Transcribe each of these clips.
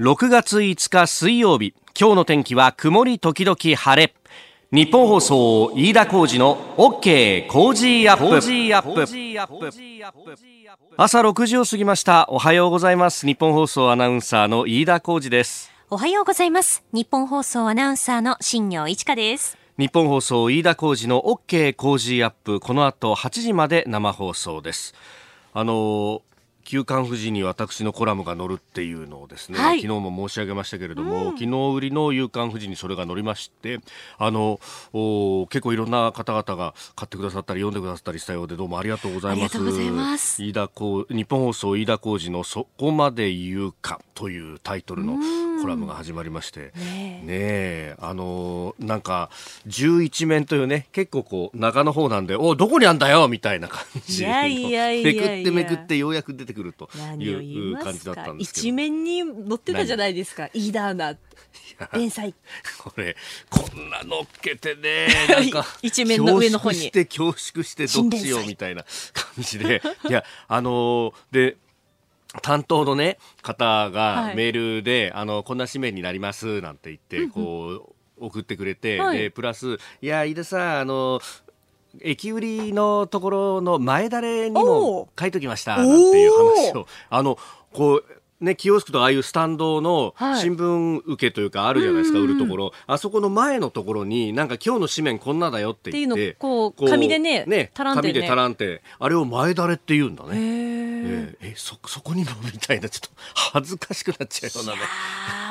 6月5日水曜日今日の天気は曇り時々晴れ。ニッポン放送飯田浩司の OK Cozy up。朝6時を過ぎました。おはようございます。ニッポン放送アナウンサーの飯田浩司です。おはようございます。ニッポン放送アナウンサーの新行市佳です。ニッポン放送飯田浩司の OK Cozy up。この後8時まで生放送です。あの休館富士に私のコラムが載るっていうのをですね、はい、昨日も申し上げましたけれども、うん、昨日売りの夕刊富士にそれが載りましてあの結構いろんな方々が買ってくださったり読んでくださったりしたようでどうもありがとうございます。飯田日本放送飯田浩二のそこまで言うかというタイトルのコラムが始まりまして、ねえ。あのなんか11面というね結構こう中の方なんでおどこにあんだよみたいな感じでめくってめくってようやく出てくるという感じだったんですけど。一面に載ってたじゃないですか？イーダーナ連載。これこんなのっけてね なんか一面の上の方に。して恐縮してどうしようみたいな感じで。いやあのー、で担当のね方がメールで、はい、あのこんな紙面になりますなんて言って、こう送ってくれて、はい、でプラスいや飯田さんあの駅売りのところの前だれにも書いときましたなんていう話をあのこうね、キオスクとああいうスタンドの新聞受けというかあるじゃないですか、はい、売るところ、あそこの前のところになんか今日の紙面こんなだよって言ってこう紙でねねタランテ、ね、紙でタランテあれを前だれって言うんだね。ええそそこにもみたいなちょっと恥ずかしくなっちゃうようなね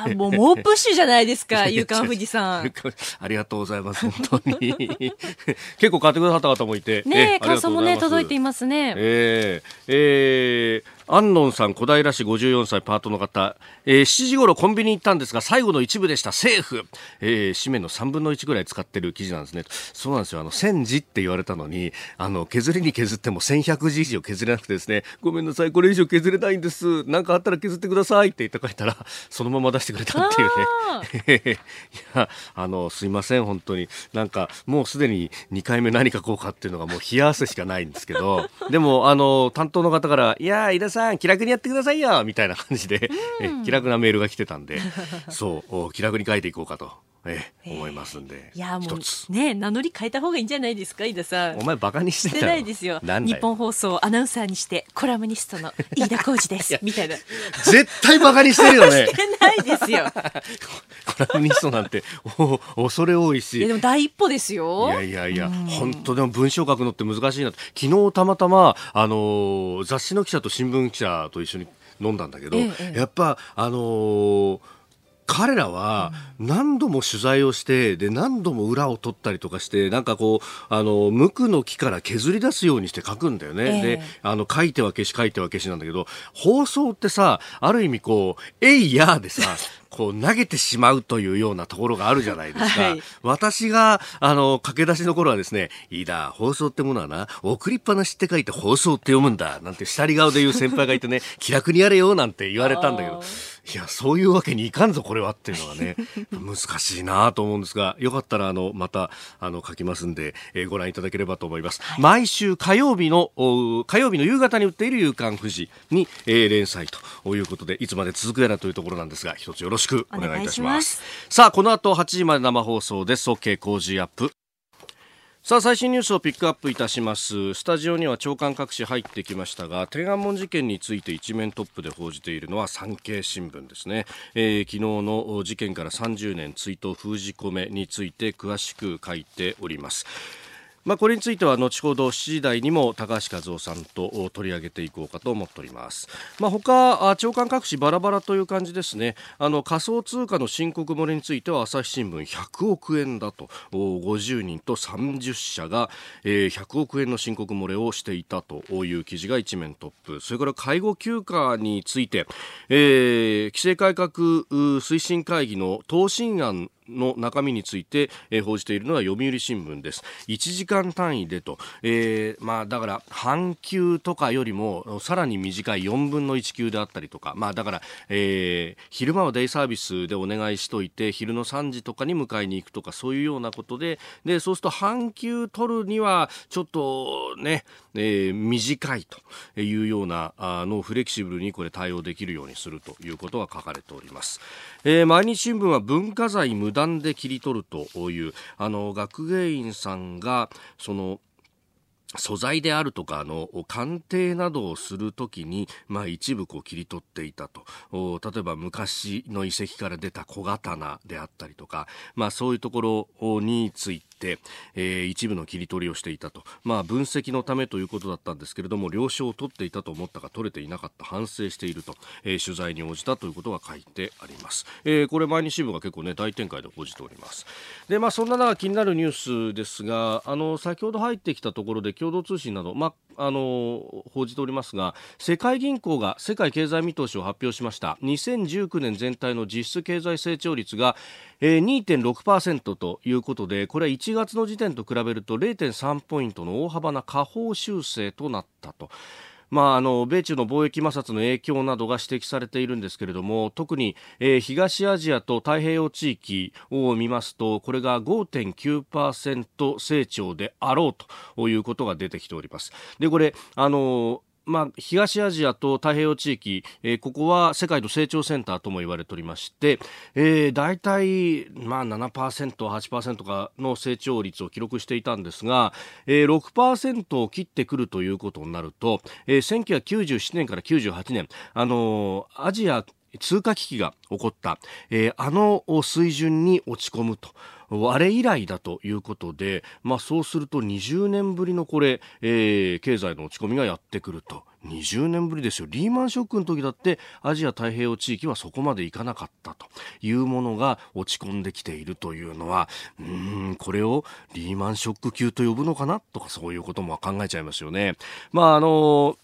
もう猛プッシュじゃないですか、夕刊富士さん。ありがとうございます、本当に。結構買ってくださった方もいて。ね感想もね、届いていますね。えー、えー、安野さん小平市54歳パートの方、えー、7時頃コンビニ行ったんですが最後の一部でしたセーフ、えー、紙面の3分の1ぐらい使ってる記事なんですねそうなんですよあの1000字って言われたのにあの削りに削っても1100字以上削れなくてですねごめんなさいこれ以上削れないんです何かあったら削ってくださいって言って書いたらそのまま出してくれたっていうね いやあのすいません本当になんかもうすでに2回目何書こうかっていうのがもう冷や汗しかないんですけど でもあの担当の方からいや井田さん気楽にやってくださいよみたいな感じで、え 気楽なメールが来てたんでそう気楽に書いていこうかと。ええ、思いますんで。いやもうね名乗り変えた方がいいんじゃないですか、井田さん。お前バカにしてたないですよ。日本放送アナウンサーにしてコラムニストの飯田浩二ですみたいな。絶対バカにしてるよね。してないですよ。コラムニストなんてお恐れ多いし。いでも第一歩ですよ。いやいやいや、本当でも文章書くのって難しいな。昨日たまたまあの雑誌の記者と新聞記者と一緒に飲んだんだけど、ええ、やっぱあのー彼らは何度も取材をしてで何度も裏を取ったりとかしてなんかこうあの無垢の木から削り出すようにして書くんだよね、えー、であの書いては消し書いては消しなんだけど放送ってさある意味こう「えいや」でさ こう投げてしまうというようなところがあるじゃないですか。はい、私が、あの、駆け出しの頃はですね、いいだ、放送ってものはな、送りっぱなしって書いて放送って読むんだ、なんて下り顔で言う先輩がいてね、気楽にやれよ、なんて言われたんだけど、いや、そういうわけにいかんぞ、これはっていうのはね、難しいなと思うんですが、よかったら、あの、また、あの、書きますんで、えー、ご覧いただければと思います。はい、毎週火曜日の、火曜日の夕方に売っている夕刊富士に、えー、連載ということで、いつまで続くやらというところなんですが、一つよろしくお願いいたします。さあ、この後8時まで生放送です。OK 工事アップ。さあ最新ニュースをピックアップいたします。スタジオには長官各紙入ってきましたが天安門事件について一面トップで報じているのは産経新聞ですね、えー、昨日の事件から30年追悼封じ込めについて詳しく書いております。まあ、これについては後ほど7時台にも高橋和夫さんと取り上げていこうかと思っております。まあ、他、長官各紙バラバラという感じですね。あの仮想通貨の申告漏れについては朝日新聞100億円だと50人と30社が、えー、100億円の申告漏れをしていたという記事が一面トップ。それから介護休暇について、えー、規制改革推進会議の答申案の中身について、えー、報じているのは読売新聞です。1時間単位でと、えー、まあだから半休とかよりもさらに短い4分の1休であったりとか。まあだから、えー、昼間はデイサービスでお願いしといて昼の3時とかに迎えに行くとかそういうようなことで。でそうすると半休取るにはちょっとね、えー、短いというようなあのフレキシブルにこれ対応できるようにするということが書かれております、えー、毎日新聞は文化財無断で切り取るというあの学芸員さんがその素材であるとかあの鑑定などをするときに、まあ、一部こう切り取っていたと。例えば昔の遺跡から出た小刀であったりとか、まあ、そういうところについて、えー、一部の切り取りをしていたと、まあ、分析のためということだったんですけれども了承を取っていたと思ったが取れていなかった。反省していると、えー、取材に応じたということが書いてあります、えー、これ毎日新聞が結構ね大展開で報じております。で、まあ、そんな中気になるニュースですがあの先ほど入ってきたところで共同通信など、まあ、あの報じておりますが世界銀行が世界経済見通しを発表しました。2019年全体の実質経済成長率が、えー、2.6%ということでこれは1月の時点と比べると0.3ポイントの大幅な下方修正となったと。まあ、あの米中の貿易摩擦の影響などが指摘されているんですけれども特に、えー、東アジアと太平洋地域を見ますとこれが5.9%成長であろうということが出てきております。でこれあのまあ、東アジアと太平洋地域、えー、ここは世界の成長センターとも言われておりまして、えー、大体、まあ7%、8%かの成長率を記録していたんですが、えー、6%を切ってくるということになると、えー、1997年から98年、あのー、アジア通貨危機が起こった、えー、あの水準に落ち込むと。あれ以来だということで、まあ、そうすると20年ぶりのこれ、えー、経済の落ち込みがやってくると。20年ぶりですよ。リーマンショックの時だってアジア太平洋地域はそこまでいかなかったというものが落ち込んできているというのは、うん、これをリーマンショック級と呼ぶのかなとかそういうことも考えちゃいますよね。まあ、あの、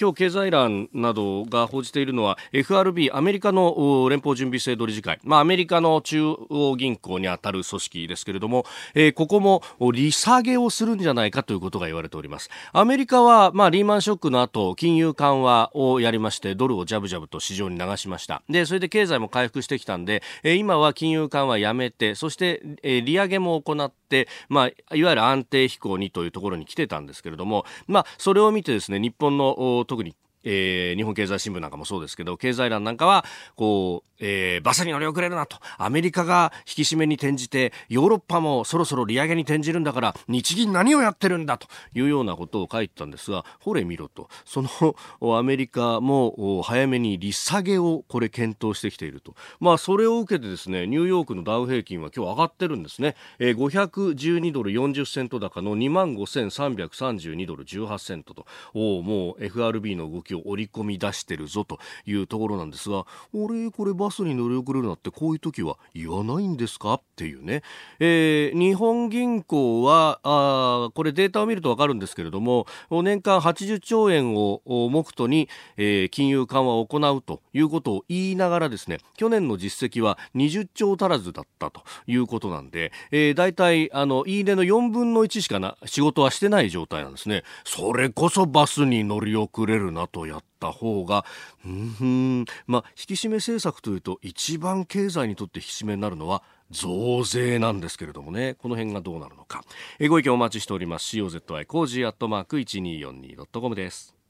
今日経済欄などが報じているのは FRB アメリカの連邦準備制度理事会、まあ、アメリカの中央銀行にあたる組織ですけれども、えー、ここも利下げをするんじゃないかということが言われております。アメリカは、まあ、リーマンショックの後金融緩和をやりましてドルをジャブジャブと市場に流しました。でそれで経済も回復してきたんで、えー、今は金融緩和やめてそして、えー、利上げも行って、まあ、いわゆる安定飛行にというところに来てたんですけれども、まあ、それを見てですね日本の特にえー、日本経済新聞なんかもそうですけど、経済欄なんかは、こう、えー、バスに乗り遅れるなと、アメリカが引き締めに転じて、ヨーロッパもそろそろ利上げに転じるんだから、日銀何をやってるんだというようなことを書いてたんですが、ほれ見ろと、そのアメリカも早めに利下げをこれ検討してきていると。まあ、それを受けてですね、ニューヨークのダウ平均は今日上がってるんですね。えー、512ドル40セント高の25,332ドル18セントと、おもう FRB の動きを織り込み出してるぞというところなんですが、俺、これバスに乗り遅れるなってこういう時は言わないんですか？っていうね。えー、日本銀行は、あこれデータを見るとわかるんですけれども、年間80兆円を目途に、えー、金融緩和を行うということを言いながらですね、去年の実績は20兆足らずだったということなんで、えー、大体、あの、いいねの4分の1しかな、仕事はしてない状態なんですね。それこそバスに乗り遅れるなとやった方が、うん、まあ、引き締め政策というと、一番経済にとって引き締めになるのは、増税なんですけれどもね、この辺がどうなるのか。えご意見お待ちしております。COZY cozy アットマーク 1242.com です。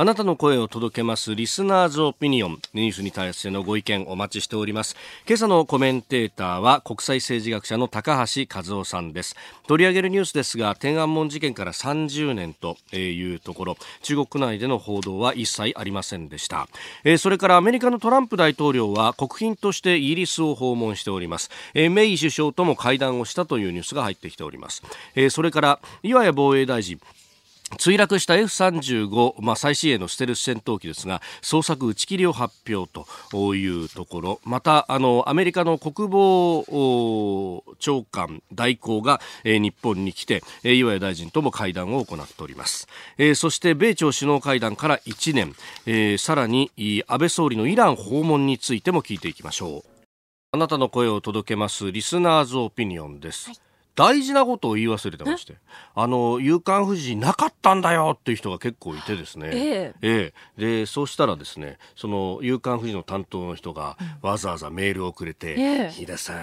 あなたの声を届けますリスナーズオピニオン。ニュースに対してのご意見お待ちしております。今朝のコメンテーターは国際政治学者の高橋和夫さんです。取り上げるニュースですが天安門事件から30年というところ。中国内での報道は一切ありませんでした。それからアメリカのトランプ大統領は国賓としてイギリスを訪問しております。メイ首相とも会談をしたというニュースが入ってきております。それから岩谷防衛大臣。墜落した F35、まあ、最新鋭のステルス戦闘機ですが捜索打ち切りを発表というところ。またあのアメリカの国防長官代行が、えー、日本に来て、えー、岩谷大臣とも会談を行っております、えー、そして米朝首脳会談から1年、えー、さらに安倍総理のイラン訪問についても聞いていきましょう。あなたの声を届けますリスナーズオピニオンです、はい。大事なことを言い忘れてまして、あの、夕刊富士なかったんだよっていう人が結構いてですね。ええええ、で、そうしたらですね、その夕刊富士の担当の人がわざわざメールをくれて、ええ、田さん、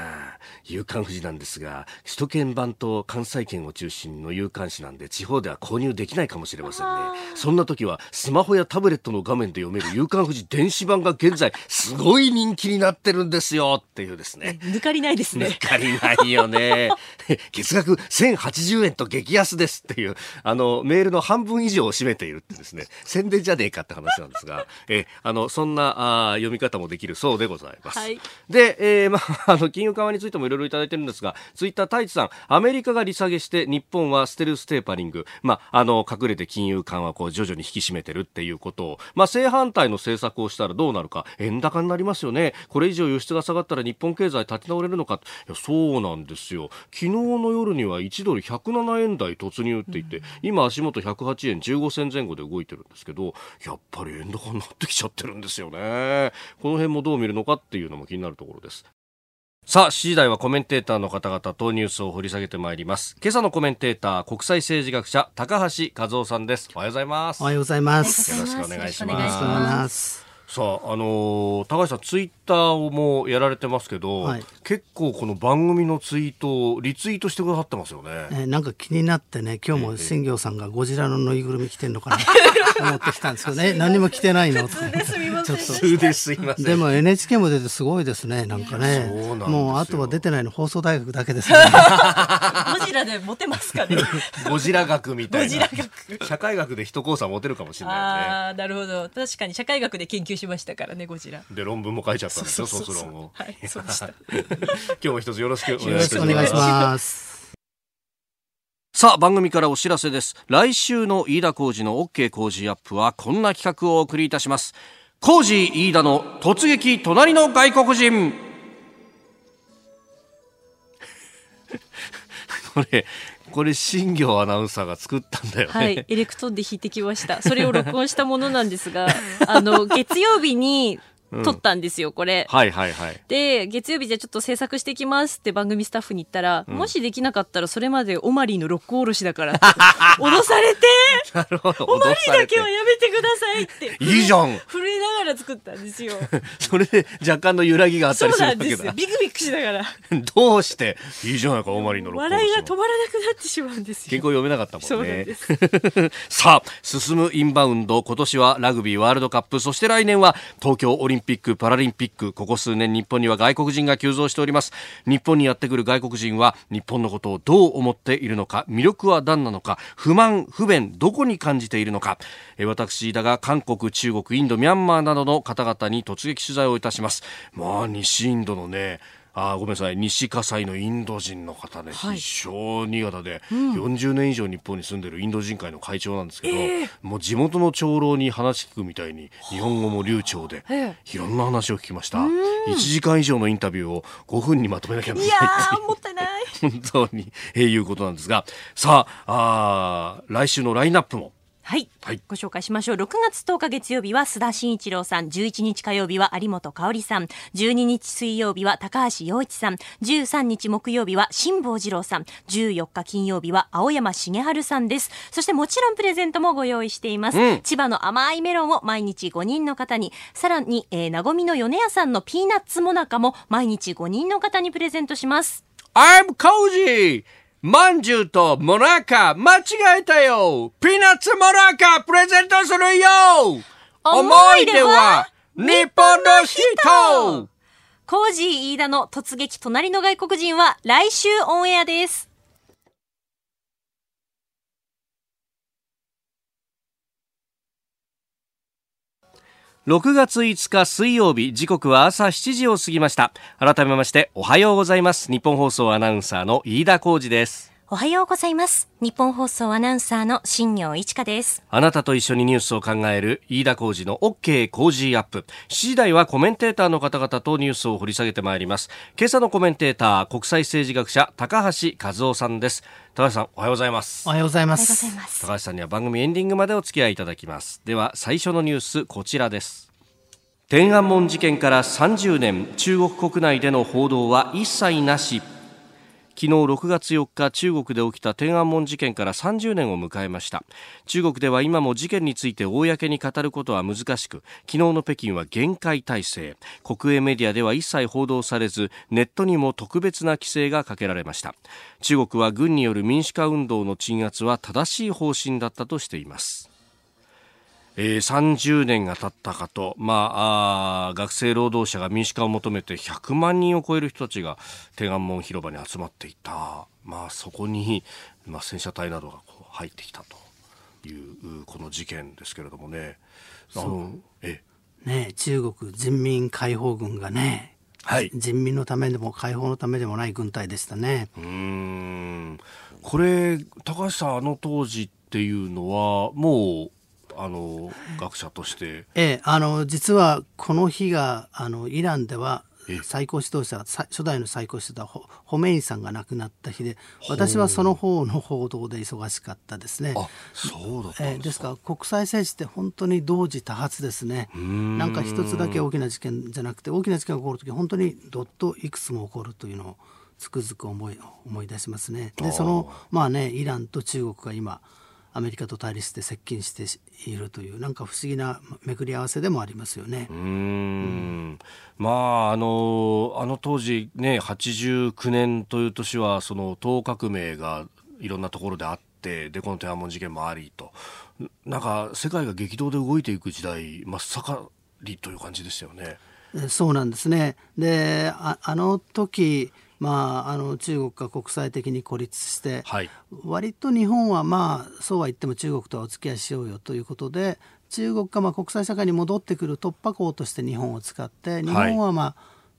夕刊富士なんですが、首都圏版と関西圏を中心の夕刊誌なんで、地方では購入できないかもしれませんね。そんな時は、スマホやタブレットの画面で読める夕刊富士電子版が現在、すごい人気になってるんですよっていうですね。抜かりないですね。抜かりないよね。月額1080円と激安ですっていう、あの、メールの半分以上を占めているってですね、宣伝じゃねえかって話なんですが、え、あの、そんなあ読み方もできるそうでございます。はい、で、えー、まあ、あの、金融緩和についてもいろいろいただいてるんですが、ツイッター太一さん、アメリカが利下げして日本はステルステーパリング、まあ、あの、隠れて金融緩和をこう徐々に引き締めてるっていうことを、まあ、正反対の政策をしたらどうなるか、円高になりますよね。これ以上輸出が下がったら日本経済立て直れるのか。いや、そうなんですよ。昨日の夜には1ドル107円台突入って言って、うん、今足元108円15銭前後で動いてるんですけどやっぱり円高になってきちゃってるんですよねこの辺もどう見るのかっていうのも気になるところですさあ、7時台はコメンテーターの方々とニュースを掘り下げてまいります。今朝のコメンテーター、国際政治学者、高橋和夫さんです。おはようございます。おはようございます。よろしくお願いします。さあ、あのー、高橋さん、ツイッターもやられてますけど、はい、結構この番組のツイートをリツイートしてくださってますよね。えー、なんか気になってね、今日も新業さんがゴジラのぬいぐるみ着てんのかな と思ってきたんですけどね、何も着てないの？と。ちょっと。ですいません。でも NHK も出てすごいですね、なんかね。もうあとは出てないの放送大学だけですね。ゴジラでモテますかね？ゴジラ学みたいな。社会学で一講座持てるかもしれないね。ああ、なるほど。確かに社会学で研究しましたからねゴジラで論文も書いちゃったんですよ卒論をはいそうでした 今日も一つよろしくお願いしますさあ、番組からお知らせです。来週の飯田浩二の OK 工事アップはこんな企画をお送りいたします。工事飯田の突撃隣の外国人。これ、これ新業アナウンサーが作ったんだよね。はい、エレクトーンで弾いてきました。それを録音したものなんですが、あの月曜日に撮ったんですよ、これ。はいはいはい。で、月曜日じゃちょっと制作してきますって番組スタッフに言ったら、うん、もしできなかったらそれまでオマリーの六甲おろしだからって 脅されて、なるほど。オマリーだけはやめてくださいって。いいじゃん 震えながら作ったんですよ。それで若干の揺らぎがあったりするわけだ。そうなんですよ。ビクビクしながら。どうして？いいじゃないか、オマリーの六甲おろし。笑いが止まらなくなってしまうんですよ。原稿読めなかったもんね。そうなんです。さあ、進むインバウンド、今年はラグビーワールドカップ、そして来年は東京オリンピック・ピックパラリンピックここ数年日本には外国人が急増しております。日本にやってくる外国人は日本のことをどう思っているのか魅力は何なのか不満不便どこに感じているのか。私だが韓国中国インドミャンマーなどの方々に突撃取材をいたします。まあ西インドのねあごめんなさい。西葛西のインド人の方ね、はい、非常に型で、うん、40年以上日本に住んでるインド人会の会長なんですけど、えー、もう地元の長老に話聞くみたいに日本語も流暢で、いろんな話を聞きました、1時間以上のインタビューを5分にまとめなきゃならないいやもったいない。本当に、えー、いうことなんですが。さああ来週のラインナップもはい、はい、ご紹介しましょう。6月10日月曜日は須田慎一郎さん。11日火曜日は有本香里さん。12日水曜日は高橋洋一さん。13日木曜日は辛坊治郎さん。14日金曜日は青山茂春さんです。そしてもちろんプレゼントもご用意しています、うん、千葉の甘いメロンを毎日5人の方に。さらに、えー、なごみの米屋さんのピーナッツもなかも毎日5人の方にプレゼントします。I'm cozy まんじゅうとモナカ間違えたよ。ピーナッツモナカプレゼントするよ。思い出は日本の人。コージー飯田の突撃隣の外国人は来週オンエアです。6月5日水曜日時刻は朝7時を過ぎました。改めましておはようございます。日本放送アナウンサーの飯田浩二です。おはようございます。日本放送アナウンサーの新業一華です。あなたと一緒にニュースを考える飯田浩二の OK 工事アップ。7時台はコメンテーターの方々とニュースを掘り下げてまいります。今朝のコメンテーター国際政治学者高橋和夫さんです。高橋さんおはようございます。おはようございます。高橋さんには番組エンディングまでお付き合いいただきます。では最初のニュースこちらです。天安門事件から30年中国国内での報道は一切なし昨日6月4日中国で起きた天安門事件から30年を迎えました。中国では今も事件について公に語ることは難しく昨日の北京は厳戒態勢。国営メディアでは一切報道されずネットにも特別な規制がかけられました。中国は軍による民主化運動の鎮圧は正しい方針だったとしています。えー、30年が経ったかと、まあ、あ学生労働者が民主化を求めて100万人を超える人たちが天安門広場に集まっていた、まあ、そこに、まあ、戦車隊などがこう入ってきたと。いうこの事件ですけれどもね。あのえね中国人民解放軍がね、はい、人民のためでも解放のためでもない軍隊でしたね。うん。これ高橋さんあの当時っていうのはもうあの学者として。ええ、あの実はこの日があのイランでは最高指導者初代の最高指導者ホメインさんが亡くなった日で私はその方の報道で忙しかったですね。そうだえー、ですから国際政治って本当に同時多発ですね。なんか一つだけ大きな事件じゃなくて大きな事件が起こる時本当にどっといくつも起こるというのをつくづく思い思い出しますね。でそのまあねイランと中国が今アメリカと対立して接近しているというなんか不思議な巡り合わせでもありますよね。うんまああのあの当時ね89年という年はその党革命がいろんなところであってでこの天安門事件もありとなんか世界が激動で動いていく時代真っ盛りという感じですよね。そうなんですねでああの時まあ、あの中国が国際的に孤立して、はい、割と日本はまあそうは言っても中国とはお付き合いしようよということで中国がまあ国際社会に戻ってくる突破口として日本を使って日本はま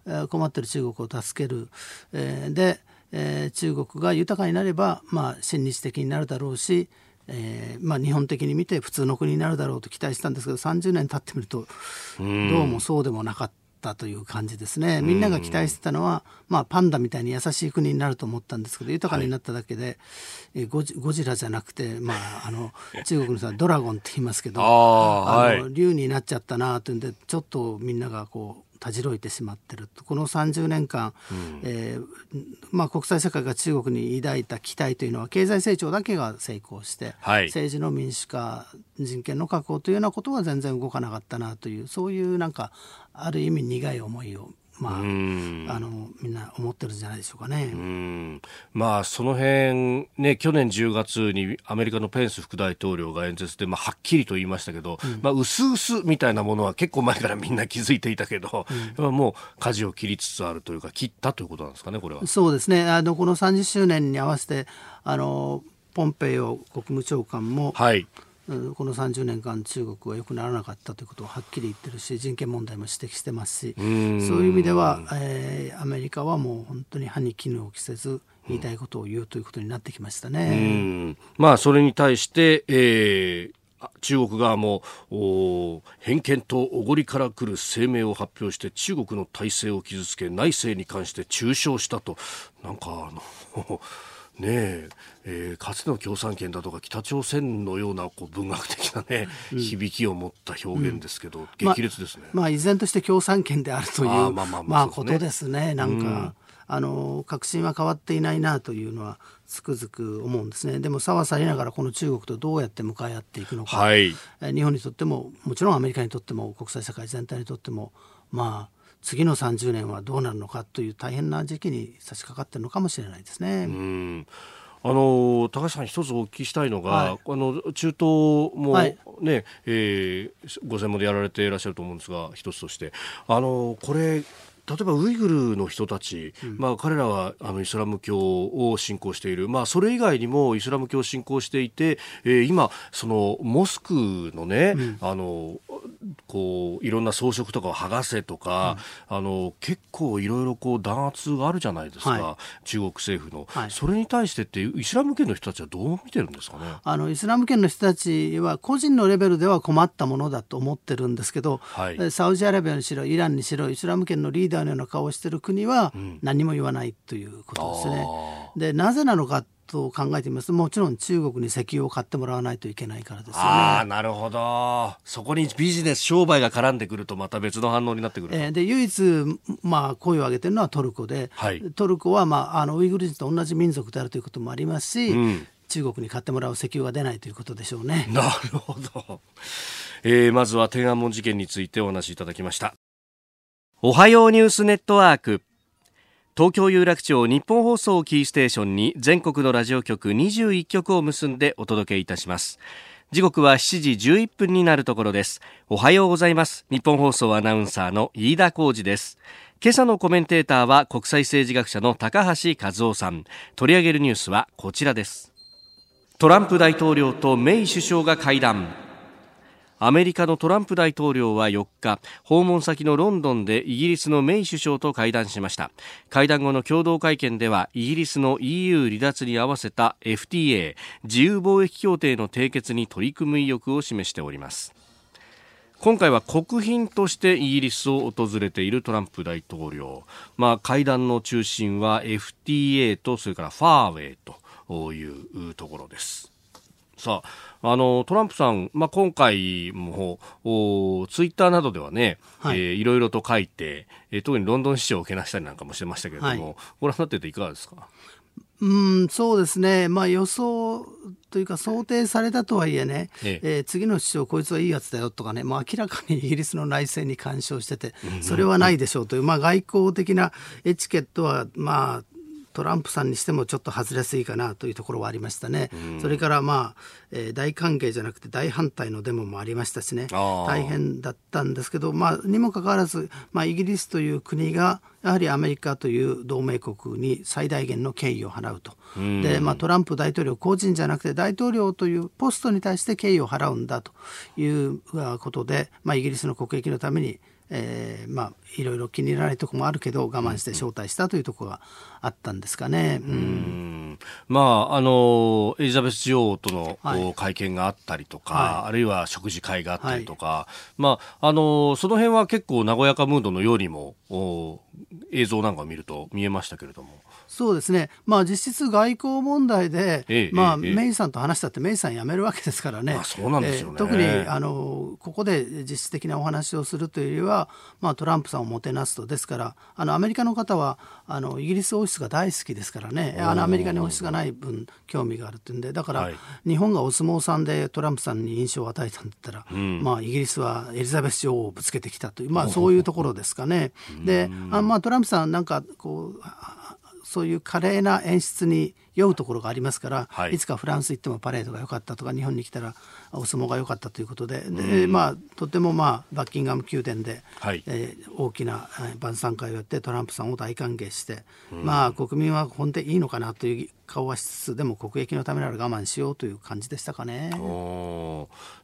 あ、はい、困ってる中国を助ける、えー、で、えー、中国が豊かになればまあ親日的になるだろうしえーまあ、日本的に見て普通の国になるだろうと期待したんですけど30年経ってみるとどうもそうでもなかった。ったという感じですね。みんなが期待してたのは、まあ、パンダみたいに優しい国になると思ったんですけど、豊かになっただけで、はい、ゴジゴジラじゃなくて、まあ、あの、中国の人はドラゴンって言いますけど、あの、竜になっちゃったなというんで、ちょっとみんながこう、たじろいてしまってるこの30年間、うん、えー、まあ、国際社会が中国に抱いた期待というのは経済成長だけが成功して、はい、政治の民主化人権の確保というようなことは全然動かなかったなというそういうなんかある意味苦い思いをまあ、あのみんな思ってるんじゃないでしょうかね。まあその辺ね去年10月にアメリカのペンス副大統領が演説でまあはっきりと言いましたけど、うん、まあ薄々みたいなものは結構前からみんな気づいていたけど、うん、もう舵を切りつつあるというか切ったということなんですかねこれは。そうですね。あのこの30周年に合わせてあのポンペイオ国務長官も、はい、この30年間中国は良くならなかったということをはっきり言ってるし人権問題も指摘してますしそういう意味では、えー、アメリカはもう本当に歯に絹を着せず言いたいことを言うということになってきましたね。まあそれに対して、えー中国側も偏見とおごりから来る声明を発表して中国の体制を傷つけ内政に関して中傷したと。なんかあのねええー、かつての共産権だとか北朝鮮のようなこう文学的なね、うん、響きを持った表現ですけど、うん、激烈ですね、ま、まあ依然として共産権であるというまあまあまあ、まあ、ことですね。なんか、うん、あの確信は変わっていないなというのはつくづく思うんですね。でもさはさりながらこの中国とどうやって向かい合っていくのか、はい、日本にとってももちろんアメリカにとっても国際社会全体にとってもまあ次の30年はどうなるのかという大変な時期に差し掛かっているのかもしれないですね。あの高橋さん、一つお聞きしたいのが、はい、あの中東もね、はい、えー、ご専門でやられていらっしゃると思うんですが、一つとして、あのこれ、例えばウイグルの人たち、うん、まあ、彼らはあのイスラム教を信仰している、まあ、それ以外にもイスラム教を信仰していて、えー、今、そのモスクのね、うん、あのこういろんな装飾とかを剥がせとか、うん、あの結構いろいろこう弾圧があるじゃないですか、はい、中国政府の、はい、それに対してってイスラム圏の人たちはどう見てるんですかね？あのイスラム圏の人たちは個人のレベルでは困ったものだと思ってるんですけど、はい、サウジアラビアにしろイランにしろイスラム圏のリーダーダーのような顔をしている国は何も言わないということですね。うん、でなぜなのかと考えてみますともちろん中国に石油を買ってもらわないといけないからですよね。あなるほどそこにビジネス商売が絡んでくるとまた別の反応になってくる、えー、で唯一、まあ、声を上げてるのはトルコで、はい、トルコは、まあ、あのウイグル人と同じ民族であるということもありますし、うん、中国に買ってもらう石油が出ないということでしょうね。なるほど、えー、まずは天安門事件についてお話しいただきました。おはようニュースネットワーク。東京有楽町日本放送キーステーションに全国のラジオ局21局を結んでお届けいたします。時刻は7時11分になるところです。おはようございます。日本放送アナウンサーの飯田浩二です。今朝のコメンテーターは国際政治学者の高橋和夫さん。取り上げるニュースはこちらです。トランプ大統領とメイ首相が会談。アメリカのトランプ大統領は4日訪問先のロンドンでイギリスのメイ首相と会談しました。会談後の共同会見ではイギリスの EU 離脱に合わせた FTA 自由貿易協定の締結に取り組む意欲を示しております。今回は国賓としてイギリスを訪れているトランプ大統領、まあ、会談の中心は FTA とそれからファーウェイというところです。さあ、あの、トランプさん、まあ、今回も、おツイッターなどではね、はい、えー、いろいろと書いて、えー、特にロンドン市長をけなしたりなんかもしてましたけれども、はい、ご覧になってていかがですか？うんそうですね、まあ、予想というか想定されたとはいえね、ええ。えー、次の首相、こいつはいいやつだよとかね、まあ、明らかにイギリスの内政に干渉してて、それはないでしょうという、まあ、外交的なエチケットは、まあ、トランプさんにしてもちょっと外れすぎかなというところはありましたね。うん、それからまあ、えー、大歓迎じゃなくて大反対のデモもありましたしね、大変だったんですけど、まあ、にもかかわらず、まあ、イギリスという国が、やはりアメリカという同盟国に最大限の敬意を払うと。で、まあ、トランプ大統領個人じゃなくて大統領というポストに対して敬意を払うんだということで、まあ、イギリスの国益のためにえー、まあいろいろ気に入らないところもあるけど我慢して招待したというところがあったんですかね。うん、まああのエリザベス女王との、はい、会見があったりとか、はい、あるいは食事会があったりとか、はい、まああのその辺は結構和やかムードのようにも映像なんかを見ると見えましたけれども。そうですね、まあ、実質外交問題で、ええまあ、え、メイさんと話したって、メイさん辞めるわけですからね、そうなんですよね、特にあのここで実質的なお話をするというよりは、まあ、トランプさんをもてなすと、ですから、あのアメリカの方はあのイギリス王室が大好きですからね、あのアメリカに王室がない分、興味があるっていうんで、だから、はい、日本がお相撲さんでトランプさんに印象を与えたんだったら、うん、まあ、イギリスはエリザベス女王をぶつけてきたという、まあ、そういうところですかね。であまあ、トランプさんなんかこうそういう華麗な演出に酔うところがありますから、はい、いつかフランス行ってもパレードが良かったとか日本に来たらお相撲が良かったということで。で、まあ、とても、まあ、バッキンガム宮殿で、はい、えー、大きな晩餐会をやってトランプさんを大歓迎して、まあ、国民は本当にいいのかなという顔はしつつでも国益のためなら我慢しようという感じでしたかね。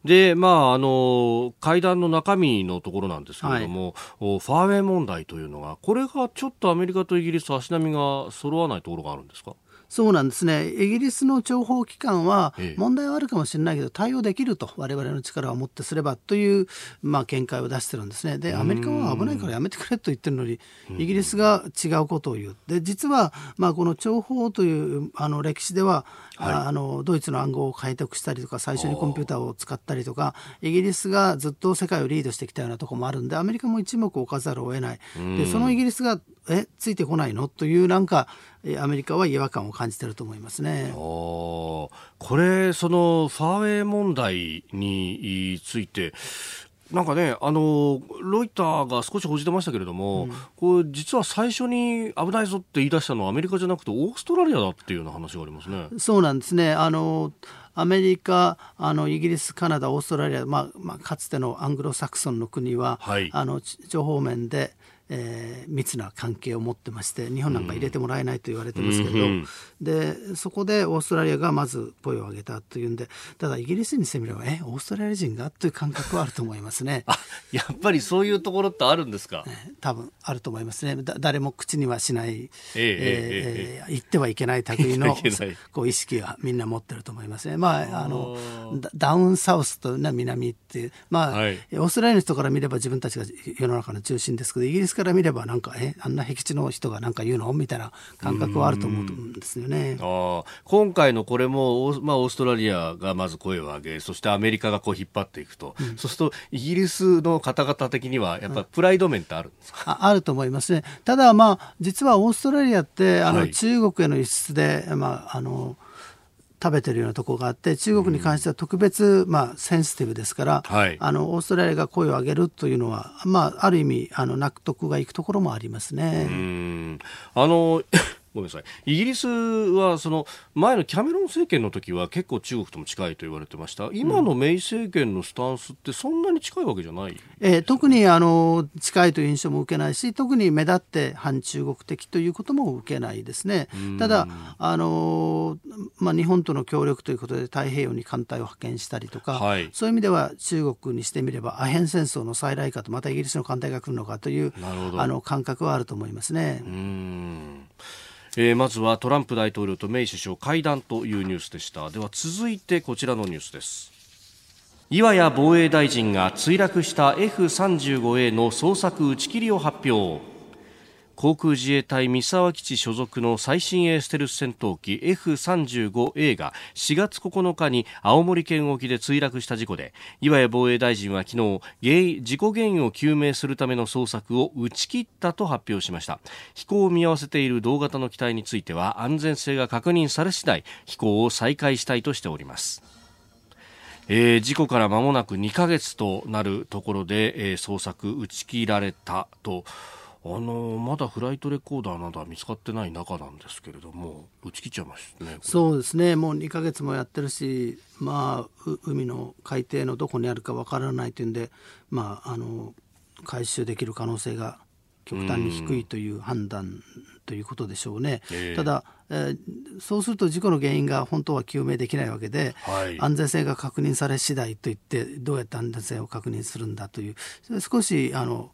で、まあ、あの会談の中身のところなんですけれども、はい、ファーウェイ問題というのがこれがちょっとアメリカとイギリス足並みが揃わないところがあるんですか？そうなんですね、イギリスの諜報機関は、問題はあるかもしれないけど、対応できると、われわれの力をもってすればという、まあ、見解を出してるんですね、で、アメリカは危ないからやめてくれと言ってるのに、イギリスが違うことを言う、で実は、まあ、この諜報というあの歴史では、はい、あのドイツの暗号を開拓したりとか最初にコンピューターを使ったりとかイギリスがずっと世界をリードしてきたようなところもあるんでアメリカも一目置かざるを得ない。でそのイギリスがえついてこないの？というなんかアメリカは違和感を感じてると思いますね。これそのファーウェイ問題についてなんかね、あのロイターが少し報じてましたけれども、うん、これ実は最初に危ないぞって言い出したのはアメリカじゃなくてオーストラリアだっていうような話がありますね。そうなんですね。あのアメリカ、あのイギリス、カナダ、オーストラリア、まあまあ、かつてのアングロサクソンの国は、はい、あの情報面でえー、密な関係を持ってまして日本なんか入れてもらえないと言われてますけど、うん、でそこでオーストラリアがまず声を上げたというんでただイギリスにしてみればえオーストラリア人がという感覚はあると思いますね。やっぱりそういうところってあるんですか、ね、多分あると思いますね。だ誰も口にはしない、えー、えー、えー、言ってはいけない類の こう意識はみんな持ってると思いますね。まああのダウンサウスと、ね、南っていうまあ、はい、オーストラリアの人から見れば自分たちが世の中の中心ですけどイギリススから見ればなんかえあんな僻地の人がなんか言うのみたいな感覚はあると思うんですよね。あ今回のこれも、まあ、オーストラリアがまず声を上げそしてアメリカがこう引っ張っていくと、うん、そうするとイギリスの方々的にはやっぱプライド面ってあるんですか、ああると思いますね。ただまあ実はオーストラリアってあの、中国への輸出で、まああの食べてるようなところがあって中国に関しては特別、まあ、センシティブですから、はい、あのオーストラリアが声を上げるというのは、まあ、ある意味あの納得がいくところもありますね。あのごめんなさい。イギリスはその前のキャメロン政権の時は結構中国とも近いと言われてました。今のメイ政権のスタンスってそんなに近いわけじゃない、えー、特にあの近いという印象も受けないし特に目立って反中国的ということも受けないですね。ただあの、まあ、日本との協力ということで太平洋に艦隊を派遣したりとか、はい、そういう意味では中国にしてみればアヘン戦争の再来かとまたイギリスの艦隊が来るのかというあの感覚はあると思いますね。うんえー、まずはトランプ大統領とメイ首相会談というニュースでした。では続いてこちらのニュースです。岩谷防衛大臣が墜落した F35A の捜索打ち切りを発表。航空自衛隊三沢基地所属の最新鋭ステルス戦闘機 F35A が4月9日に青森県沖で墜落した事故で岩谷防衛大臣は昨日原事故原因を究明するための捜索を打ち切ったと発表しました。飛行を見合わせている同型の機体については安全性が確認され次第飛行を再開したいとしております。えー、事故から間もなく2ヶ月となるところで、えー、捜索打ち切られたとあのまだフライトレコーダーなどは見つかってない中なんですけれども打ち切っちゃいますねそうですね。もう2か月もやってるし、まあ、海の海底のどこにあるかわからないというんで、まあ、あの回収できる可能性が極端に低いという判断ということでしょうね。えー、ただ、えー、そうすると事故の原因が本当は究明できないわけで、はい、安全性が確認され次第といってどうやって安全性を確認するんだという少しあの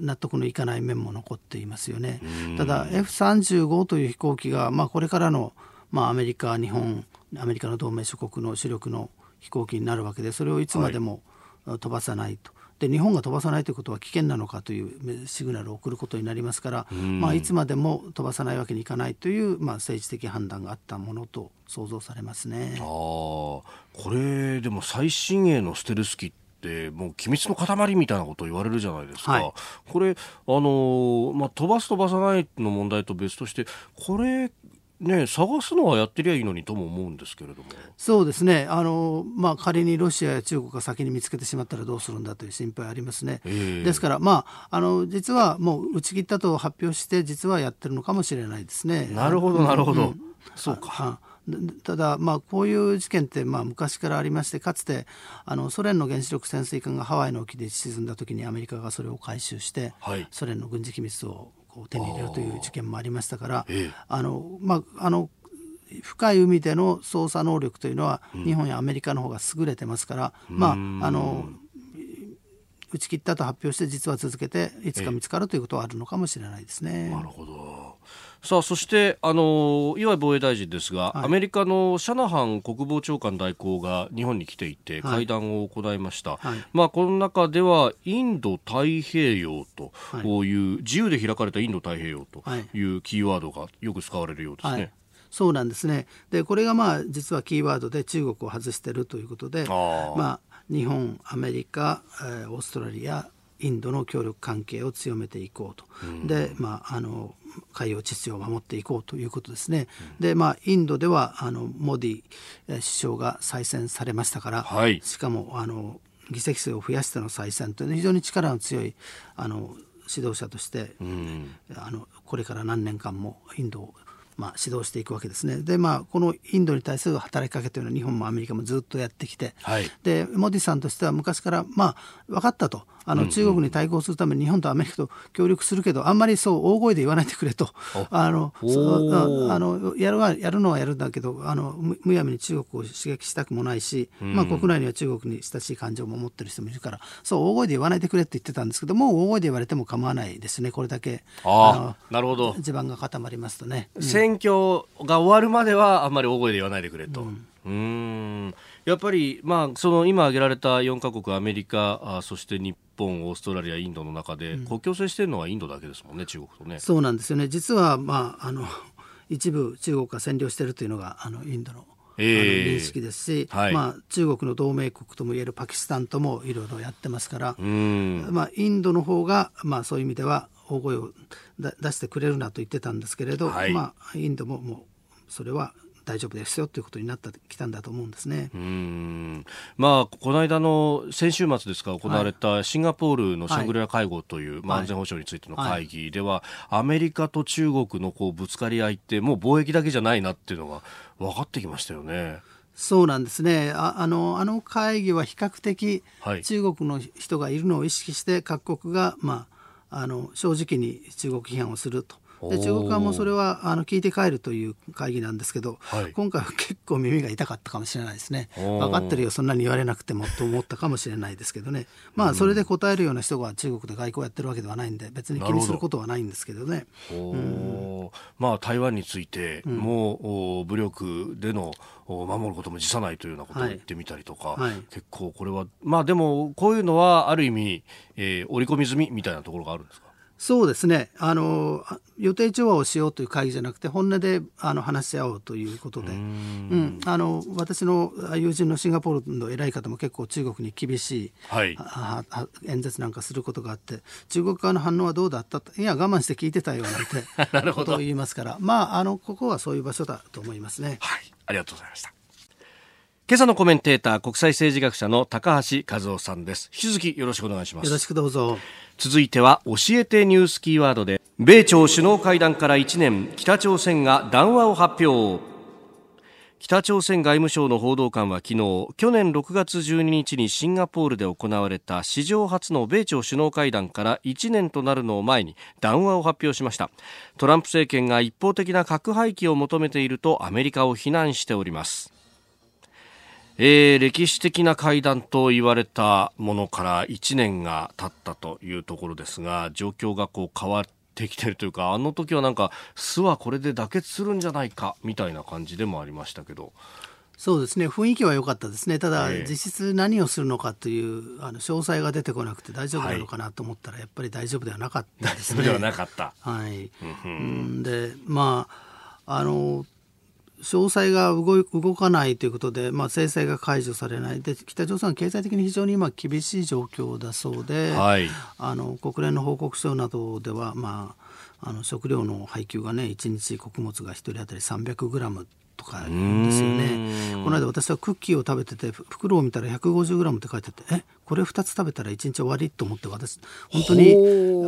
納得のいかない面も残っていますよね。ただ F35 という飛行機が、まあ、これからの、まあ、アメリカ日本アメリカの同盟諸国の主力の飛行機になるわけでそれをいつまでも飛ばさないと。で日本が飛ばさないということは危険なのかというシグナルを送ることになりますから、まあ、いつまでも飛ばさないわけにいかないという、まあ、政治的判断があったものと想像されますね。あこれでも最新鋭のステルス機ってもう機密の塊みたいなことを言われるじゃないですか、はい、これ、あのまあ、飛ばす飛ばさないの問題と別としてこれね、探すのはやってりゃいいのにとも思うんですけれども。そうですね。あの、まあ、仮にロシアや中国が先に見つけてしまったらどうするんだという心配ありますね、えー、ですから、まあ、あの実はもう打ち切ったと発表して実はやってるのかもしれないですね。なるほどなるほど、うん、そうかただ、まあ、こういう事件ってまあ昔からありましてかつてあのソ連の原子力潜水艦がハワイの沖で沈んだ時にアメリカがそれを回収して、はい、ソ連の軍事機密をこう手に入れるという事件もありましたからあの、まあ、あの深い海での捜査能力というのは、日本やアメリカの方が優れてますから、まああの打ち切ったと発表して実は続けていつか見つかるということはあるのかもしれないですね。なるほどさあそしてあの岩井防衛大臣ですが、はい、アメリカのシャナハン国防長官代行が日本に来ていて会談を行いました、はい、まあ、この中ではインド太平洋とい。う、自由で開かれたインド太平洋とい。うキーワードがよく使われるようですね。そうなんですね。でこれがまあ実はキーワードで中国を外しているということでまあ、日本アメリカ、えー、オーストラリアインドの協力関係を強めていこうと、で、まあ、あの海洋秩序を守っていこうということですね。で、まあ、インドではあのモディ首相が再選されましたから、はい、しかもあの議席数を増やしての再選というのは非常に力の強いあの指導者として、あのこれから何年間もインドをまあ、指導していくわけですね。で、まあ、このインドに対する働きかけというのは日本もアメリカもずっとやってきて、はい、でモディさんとしては昔から、まあ、分かったと。あの中国に対抗するために日本とアメリカと協力するけどあんまりそう大声で言わないでくれと。あのあのやるはやるのはやるんだけどあのむやみに中国を刺激したくもないし、まあ、国内には中国に親しい感情も持ってる人もいるからそう大声で言わないでくれって言ってたんですけどもう大声で言われても構わないですねこれだけ。あなるほど。地盤が固まりますとね、うん、選挙が終わるまではあんまり大声で言わないでくれと。うん。うん。やっぱり、まあ、その今挙げられた4カ国アメリカあそして日本オーストラリアインドの中で、国境接しているのはインドだけですもんね中国とね。そうなんですよね。実は、まあ、あの一部中国が占領しているというのがあのインドのあの認識ですし、はい、まあ、中国の同盟国ともいえるパキスタンともいろいろやってますから、まあ、インドの方がまあそういう意味では大声を出してくれるなと言ってたんですけれど、はい、まあ、インドももうそれは大丈夫ですよということになってきたんだと思うんですね。うん。まあ、この間の先週末ですか行われたシンガポールのシャングリラ会合という、はい、まあ、安全保障についての会議では、アメリカと中国のこうぶつかり合いってもう貿易だけじゃないなっていうのが分かってきましたよね。そうなんですね。ああのあの会議は比較的、中国の人がいるのを意識して各国が、まあ、あの正直に中国批判をすると。で中国側もそれはあの聞いて帰るという会議なんですけど、はい、今回は結構耳が痛かったかもしれないですね。分かってるよそんなに言われなくてもと思ったかもしれないですけどね。まあそれで答えるような人が中国で外交やってるわけではないんで別に気にすることはないんですけどね。うん、まあ台湾についてもう武力での守ることも辞さないというようなことを言ってみたりとか、はい。はい、結構これはまあでもこういうのはある意味、えー、織り込み済みみたいなところがあるんですか？そうですね。あの予定調和をしようという会議じゃなくて本音であの話し合おうということで。うん、あの私の友人のシンガポールの偉い方も結構中国に厳しい、はい、演説なんかすることがあって中国側の反応はどうだった？いや我慢して聞いてたよなんて ことを言いますから。まああのここはそういう場所だと思いますね。はい。ありがとうございました今朝のコメンテーター国際政治学者の高橋和夫さんです。引き続きよろしくお願いします。よろしくどうぞ。続いては教えてニュースキーワードで米朝首脳会談から1年北朝鮮が談話を発表。北朝鮮外務省の報道官は昨日去年6月12日にシンガポールで行われた史上初の米朝首脳会談から1年となるのを前に談話を発表しました。トランプ政権が一方的な核廃棄を求めているとアメリカを非難しておりますえー、歴史的な会談と言われたものから1年が経ったというところですが状況がこう変わってきてるというかあの時はなんか巣はこれで妥結するんじゃないかみたいな感じでもありましたけど。そうですね。雰囲気は良かったですね、ただ、実質何をするのかというあの詳細が出てこなくて大丈夫なのかなと思ったら、やっぱり大丈夫ではなかったですね。ではなかった。はい、うん、でまああの詳細が動動かないということで、まあ、制裁が解除されない。で北朝鮮は経済的に非常に今厳しい状況だそうで、はい、あの国連の報告書などでは、まあ、あの食料の配給がね1日穀物が1人当たり300グラムとかですよね。この間私はクッキーを食べてて袋を見たら 150g って書いててえこれ2つ食べたら1日終わりと思って私本当に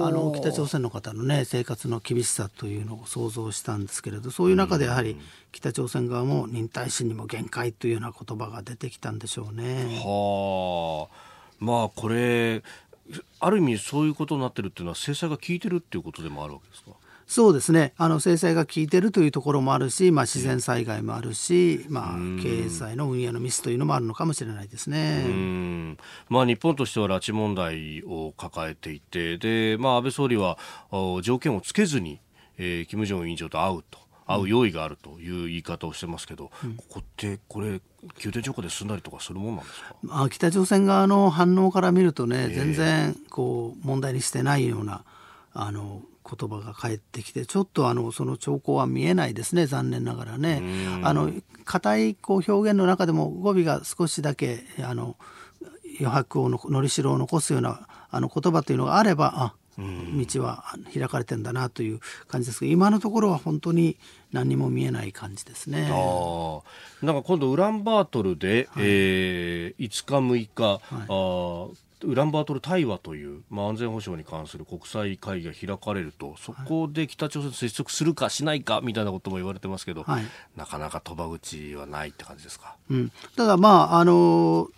あの北朝鮮の方のね生活の厳しさというのを想像したんですけれどそういう中でやはり北朝鮮側も忍耐心にも限界というような言葉が出てきたんでしょうね。はあ。まあこれある意味そういうことになってるっていうのは制裁が効いてるっていうことでもあるわけですか？そうですね。あの制裁が効いてるというところもあるし、まあ、自然災害もあるし、まあ、経済の運営のミスというのもあるのかもしれないですね、まあ、日本としては拉致問題を抱えていてで、まあ、安倍総理は条件をつけずに、えー、金正恩委員長と会うと。会う用意があるという言い方をしてますけど、うん、ここってこれ急転直下で進んだりとかするもんなんですか、まあ、北朝鮮側の反応から見るとね、えー、全然こう問題にしてないようなあの言葉が返ってきてちょっとあのその兆候は見えないですね残念ながらね。あの硬いこう表現の中でも語尾が少しだけあの余白をののりしろを残すようなあの言葉というのがあればあ道は開かれてんだなという感じですけど今のところは本当に何も見えない感じですね。あなんか今度ウランバートルで、はい、えー、5日6日、はい、あウランバートル対話という、まあ、安全保障に関する国際会議が開かれるとそこで北朝鮮と接触するかしないかみたいなことも言われてますけど、はい、なかなか鳥羽口はないって感じですか、うん、ただまああの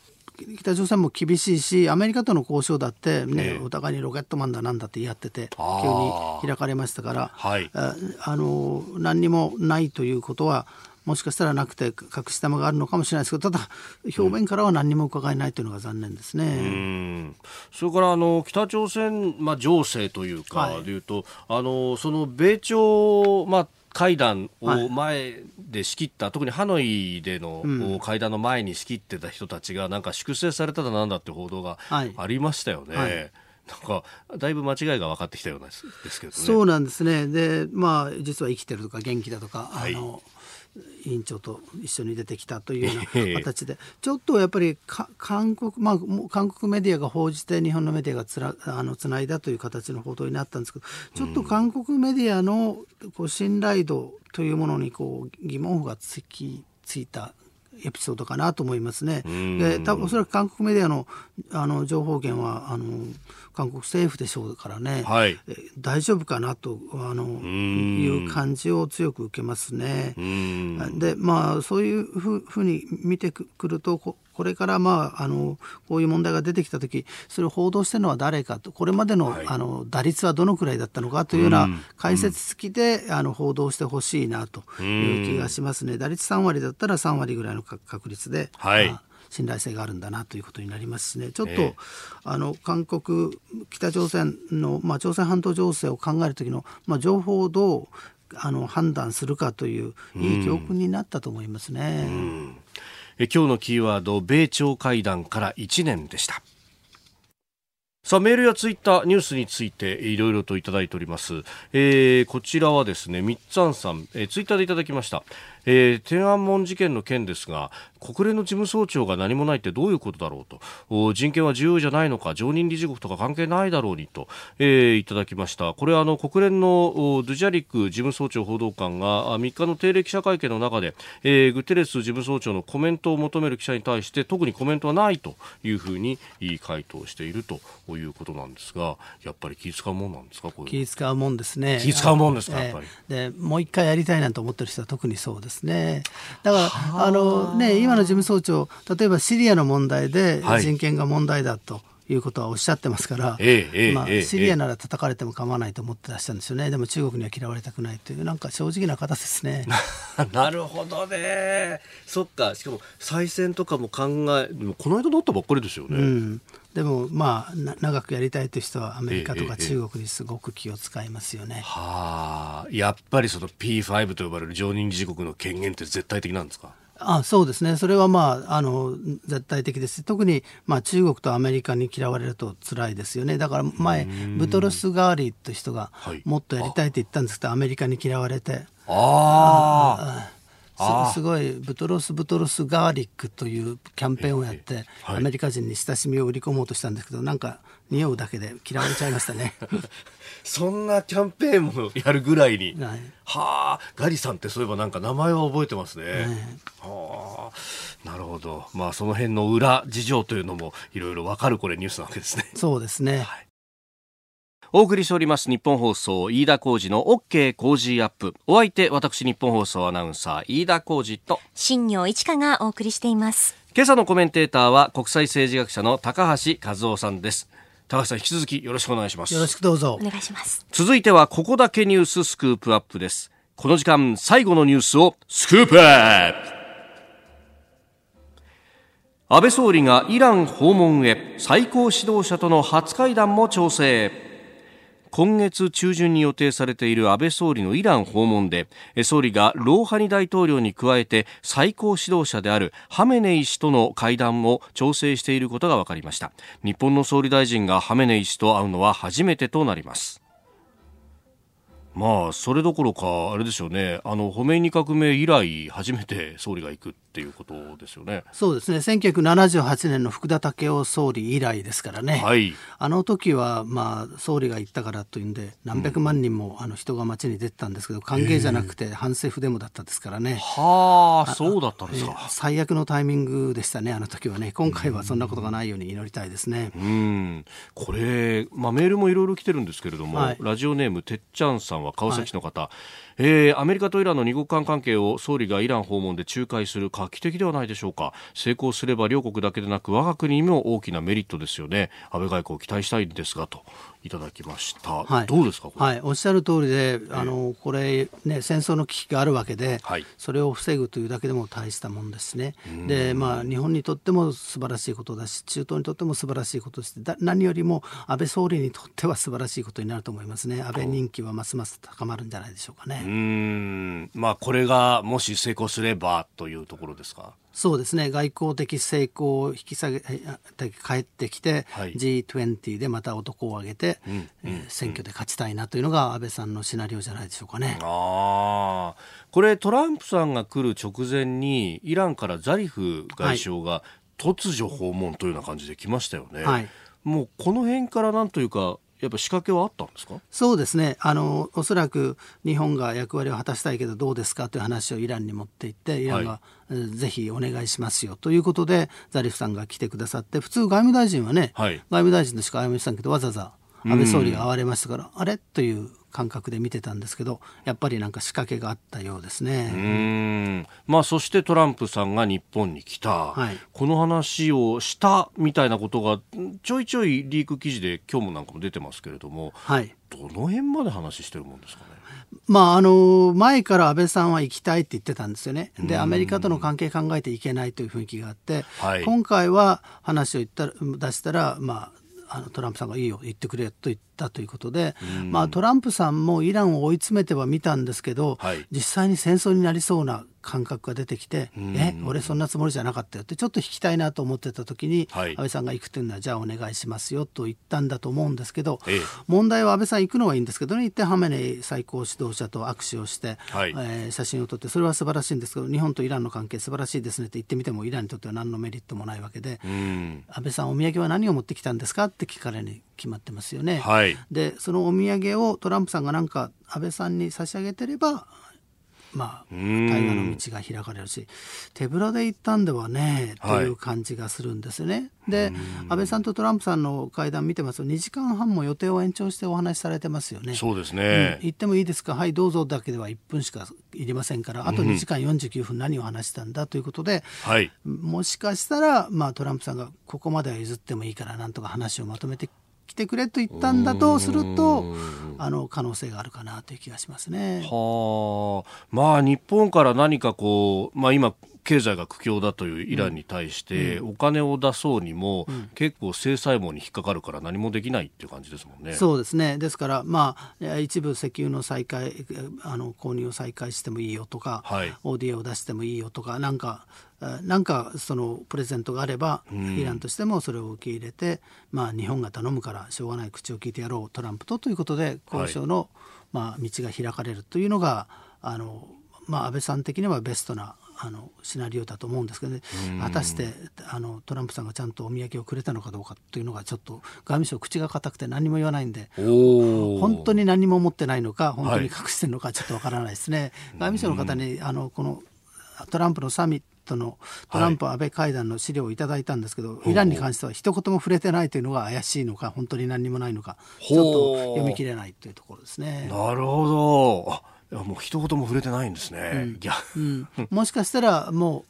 北朝鮮も厳しいしアメリカとの交渉だってね、えお互いにロケットマンだなんだって言い合ってて急に開かれましたから、はい、あの何にもないということはもしかしたらなくて隠し玉があるのかもしれないですけどただ表面からは何にも伺えないというのが残念ですね。うんそれからあの北朝鮮、まあ、情勢というか、でいうとあのその米朝、まあ会談を前で仕切った、はい、特にハノイでの会談の前に仕切ってた人たちが、なんか粛清されただなんだって報道がありましたよね。はいなんかだいぶ間違いが分かってきたようなですけどね。そうなんですね。で、まあ実は生きてるとか元気だとか、はい、あの委員長と一緒に出てきたというような 形で、ちょっとやっぱり韓国、まあ、韓国メディアが報じて、日本のメディアがつらあのつないだという形の報道になったんですけど、ちょっと韓国メディアのこう信頼度というものにこう疑問符がつきついたエピソードかなと思いますね。で多分おそらく韓国メディアのあの情報源はあの韓国政府でしょうからね、はい、大丈夫かなとあのいう感じを強く受けますね。でまあそういうふうに見てくるとこれからまああのこういう問題が出てきた時それを報道してるのは誰かとこれまでのはい、あの打率はどのくらいだったのかというような解説付きで、あの報道してほしいなという気がしますね。打率3割だったら3割ぐらいの確率で、はい、まあ信頼性があるんだなということになりますしねちょっと、えー、あの韓国北朝鮮の、まあ、朝鮮半島情勢を考える時の、まあ、情報をどうあの判断するかといういい教訓になったと思いますね。え今日のキーワード米朝会談から1年でした。さあ、メールやツイッター、ニュースについていろいろといただいております。えー、こちらはですね、みっつんさん、えー、ツイッターでいただきました。えー、天安門事件の件ですが国連の事務総長が何もないってどういうことだろうと。人権は重要じゃないのか。常任理事国とか関係ないだろうにと、えー、いただきました。これはあの国連のドゥジャリク事務総長報道官が3日の定例記者会見の中で、えー、グテレス事務総長のコメントを求める記者に対して特にコメントはないというふうに回答しているということなんですがやっぱり気使うもんなんですか気使うもんですね。気使うもんですか、やっぱり、でもう一回やりたいなと思ってる人は特にそうですね。だからあの、ね、今の事務総長例えばシリアの問題で人権が問題だと。いうことはおっしゃってますから、まあ、シリアなら叩かれても構わないと思ってらっしゃるんですよね、でも中国には嫌われたくないという、なんか正直な方ですね。なるほどね、そっか、しかも再選とかも考え、この間乗ったばっかりですよね。うんでもまあ長くやりたいという人はアメリカとか中国にすごく気を使いますよね。はあ、やっぱりその P5 と呼ばれる常任理事国の権限って絶対的なんですか？あそうですね、それは、まあ、あの絶対的です、特に、まあ、中国とアメリカに嫌われると辛いですよね、だから前、ブトロス・ガーリーという人が、もっとやりたいと言ったんですけど、アメリカに嫌われて。ああすごいブトロスブトロスガーリックというキャンペーンをやって、アメリカ人に親しみを売り込もうとしたんですけどなんか匂うだけで嫌われちゃいましたね そんなキャンペーンもやるぐらいに、はい、はあガリさんってそういえばなんか名前は覚えてますね、ねはあなるほど。まあその辺の裏事情というのもいろいろわかるこれニュースなわけですね。そうですね、はい。お送りしております日本放送飯田浩二の OK 工事アップ。お相手私日本放送アナウンサー飯田浩二と。新業一華がお送りしています。今朝のコメンテーターは国際政治学者の高橋和夫さんです高橋さん引き続きよろしくお願いします。よろしくどうぞ。お願いします。続いてはここだけニューススクープアップです。この時間最後のニュースをスクープアップ。安倍総理がイラン訪問へ最高指導者との初会談も調整今月中旬に予定されている安倍総理のイラン訪問で総理がローハニ大統領に加えて最高指導者であるハメネイ師との会談も調整していることが分かりました。日本の総理大臣がハメネイ師と会うのは初めてとなります。まあそれどころかあれでしょうね。あのホメイニ革命以来初めて総理が行くっていうことですよね。そうですね。1978年の福田赳夫総理以来ですからね。はい、あの時はまあ総理が行ったからというんで何百万人もあの人が街に出てたんですけど、歓迎じゃなくて反政府デモだったですからね。はあ、そうだったんですか、最悪のタイミングでしたね。あの時はね。今回はそんなことがないように祈りたいですね。うん。これまあメールもいろいろ来てるんですけれども、はい、ラジオネームてっちゃんさんは川崎の方。はいえー、アメリカとイランの二国間関係を総理がイラン訪問で仲介する画期的ではないでしょうか。成功すれば両国だけでなく我が国にも大きなメリットですよね。安倍外交を期待したいんですがと。いただきました。はい、どうですかはい、おっしゃる通りで、あのこれね戦争の危機があるわけで、はい、それを防ぐというだけでも大したもんですね。で、まあ日本にとっても素晴らしいことだし、中東にとっても素晴らしいことです。何よりも安倍総理にとっては素晴らしいことになると思いますね。安倍人気はますます高まるんじゃないでしょうかね。うん、まあこれがもし成功すればというところですか？そうですね。外交的成功を引き下げて帰ってきて、はい、G20 でまた男を挙げて、うんえー、選挙で勝ちたいなというのが安倍さんのシナリオじゃないでしょうかね。あこれトランプさんが来る直前にイランからザリフ外相が突如訪問というような感じで来ましたよね。はい、もうこの辺からなんというかやっぱ仕掛けはあったんですか？そうですね。あのおそらく日本が役割を果たしたいけどどうですかという話をイランに持っていってイランが、はい、ぜひお願いしますよ。ということでザリフさんが来てくださって普通外務大臣はね、はい、外務大臣としか会いませんけどわざわざ安倍総理が会われましたから、あれという感覚で見てたんですけどやっぱりなんか仕掛けがあったようですね。うん。まあそしてトランプさんが日本に来た、はい、この話をしたみたいなことがちょいちょいリーク記事で今日もなんかも出てますけれども、はい、どの辺まで話してるもんですかね？まあ、あの前から安倍さんは行きたいって言ってたんですよね、でアメリカとの関係考えていけないという雰囲気があって、はい、今回は話を言ったら出したら、まあ、あのトランプさんがいいよ言ってくれと言ったということで、まあ、トランプさんもイランを追い詰めてはみたんですけど、はい、実際に戦争になりそうな感覚が出てきて、え俺そんなつもりじゃなかったよってちょっと引きたいなと思ってた時に、はい、安倍さんが行くというのはじゃあお願いしますよと言ったんだと思うんですけど、ええ、問題は安倍さん行くのはいいんですけどね行ってハメネイ最高指導者と握手をして、はい、えー、写真を撮ってそれは素晴らしいんですけど日本とイランの関係素晴らしいですねって言ってみてもイランにとっては何のメリットもないわけで、安倍さんお土産は何を持ってきたんですかって聞かれに決まってますよね。はい、でそのお土産をトランプさんがなんか安倍さんに差し上げてればまあ、対話の道が開かれるし手ぶらで行ったんではねという感じがするんですよね。で安倍さんとトランプさんの会談見てますと2時間半も予定を延長してお話しされてますよね。そうですね、うん、行ってもいいですか？はいどうぞだけでは1分しかいりませんからあと2時間49分何を話したんだということで、はい、もしかしたら、まあ、トランプさんがここまでは譲ってもいいからなんとか話をまとめて来てくれと言ったんだとするとあの可能性があるかなという気がしますね。はあ、まあ日本から何かこう、まあ今経済が苦境だというイランに対してお金を出そうにも、結構制裁網に引っかかるから何もできないっていう感じですもんね。そうですね。ですからまあ一部石油の再開あの購入を再開してもいいよとか、はい、ODA を出してもいいよとかなんかなんかそのプレゼントがあれば、イランとしてもそれを受け入れて、まあ、日本が頼むからしょうがない口を聞いてやろうトランプとということで交渉の、はい、まあ、道が開かれるというのがあの、まあ、安倍さん的にはベストなあのシナリオだと思うんですけどね、果たしてあのトランプさんがちゃんとお土産をくれたのかどうかというのがちょっと外務省口が硬くて何も言わないんで本当に何も持ってないのか本当に隠してるのかちょっとわからないですね。はい、外務省の方にあのこのトランプのサミットのトランプ安倍会談の資料をいただいたんですけど、はい、イランに関しては一言も触れてないというのが怪しいのか本当に何にもないのかちょっと読み切れないというところですね。なるほどもう一言も触れてないんですね、うん、うん、もしかしたらもう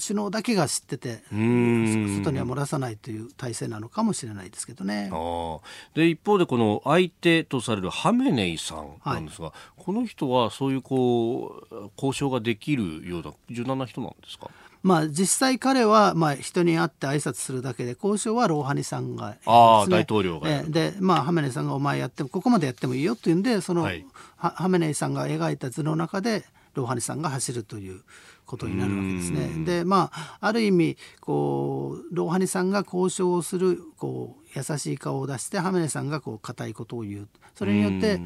首脳だけが知ってて外には漏らさないという体制なのかもしれないですけどね。で一方でこの相手とされるハメネイさんなんですが、はい、この人はそういうこう交渉ができるような柔軟な人なんですか？まあ、実際彼は、まあ、人に会って挨拶するだけで交渉はローハニさんが、ね、あ大統領がで、まあ、ハメネイさんがお前やってもここまでやってもいいよっていうんでその、はい、ハメネイさんが描いた図の中でローハニさんが走るということになるわけですね。でまあある意味こうローハニさんが交渉をするこう優しい顔を出してハメネさんがこう硬いことを言うそれによって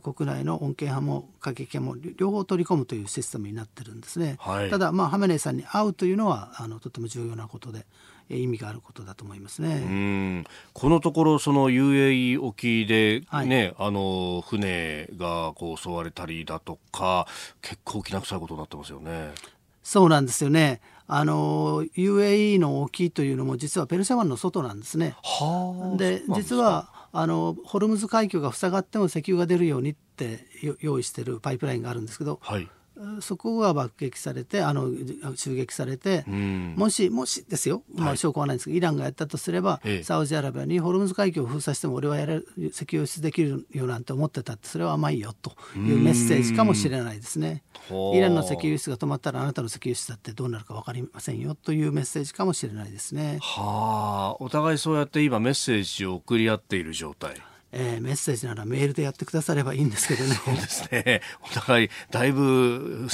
国内の穏健派も過激派も両方取り込むというシステムになってるんですね。はい、ただ、まあ、ハメネさんに会うというのはあのとても重要なことで。意味があることだと思いますね。このところその UAE 沖でね、はい、あの船がこう襲われたりだとか結構きな臭いことになってますよね。そうなんですよね。あの UAE の沖というのも実はペルシャ湾の外なんですね。で実はあのホルムズ海峡が塞がっても石油が出るようにって用意してるパイプラインがあるんですけど、はい、そこが爆撃されてあの襲撃されて、うん、もしもしですよ、まあ、証拠はないんですけど、はい、イランがやったとすれば、ええ、サウジアラビアにホルムズ海峡を封鎖しても俺はやれる石油輸出できるよなんて思ってたってそれは甘いよというメッセージかもしれないですね。イランの石油輸出が止まったらあなたの石油輸出だってどうなるか分かりませんよというメッセージかもしれないですね。はあ。お互いそうやって今メッセージを送り合っている状態。えー、メッセージならメールでやってくださればいいんですけどね。そうですね。お互い、だいぶ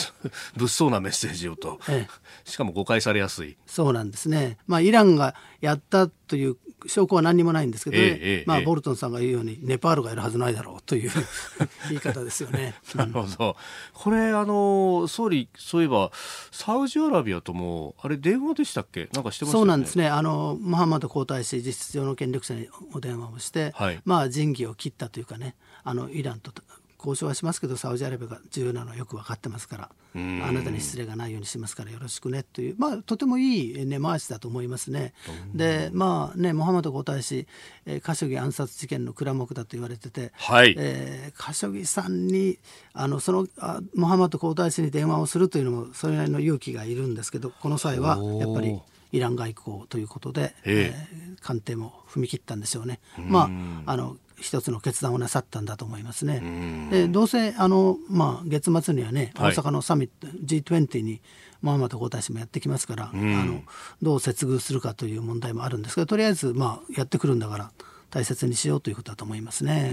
物騒なメッセージをと、ええ、しかも誤解されやすい。そうなんですね。まあ、イランがやったという証拠は何にもないんですけど、ねえ、まあ、ボルトンさんが言うように、ネパールがやるはずないだろうという 言い方ですよね。なるほど。これ、あの、総理、そういえば、サウジアラビアとも、あれ、電話でしたっけ？なんかしてまし、ね、そうなんですね。あの、ムハンマド皇太子、実質上の権力者にお電話をして、はい、まあ、仁義を切ったというかね、あの、イランと交渉はしますけどサウジアラビアが重要なのはよく分かってますからあなたに失礼がないようにしますからよろしくねという、まあ、とてもいい根回しだと思いますね。でまあねモハマド皇太子、えー、カショギ暗殺事件の蔵目だと言われてて、はいえー、カショギさんにあのそのあモハマド皇太子に電話をするというのもそれなりの勇気がいるんですけどこの際はやっぱり。イラン外交ということで、えー、官邸も踏み切ったんでしょうね。まああの一つの決断をなさったんだと思いますね。でどうせあの、まあ、月末にはね、大阪のサミット G20 にモハマド皇太子もやってきますから、あのどう接遇するかという問題もあるんですがとりあえず、まあ、やってくるんだから大切にしようということだと思いますね。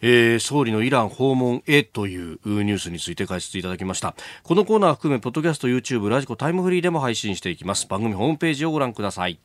えー、総理のイラン訪問へというニュースについて解説いただきました。このコーナー含めポッドキャスト YouTube ラジコタイムフリーでも配信していきます。番組ホームページをご覧ください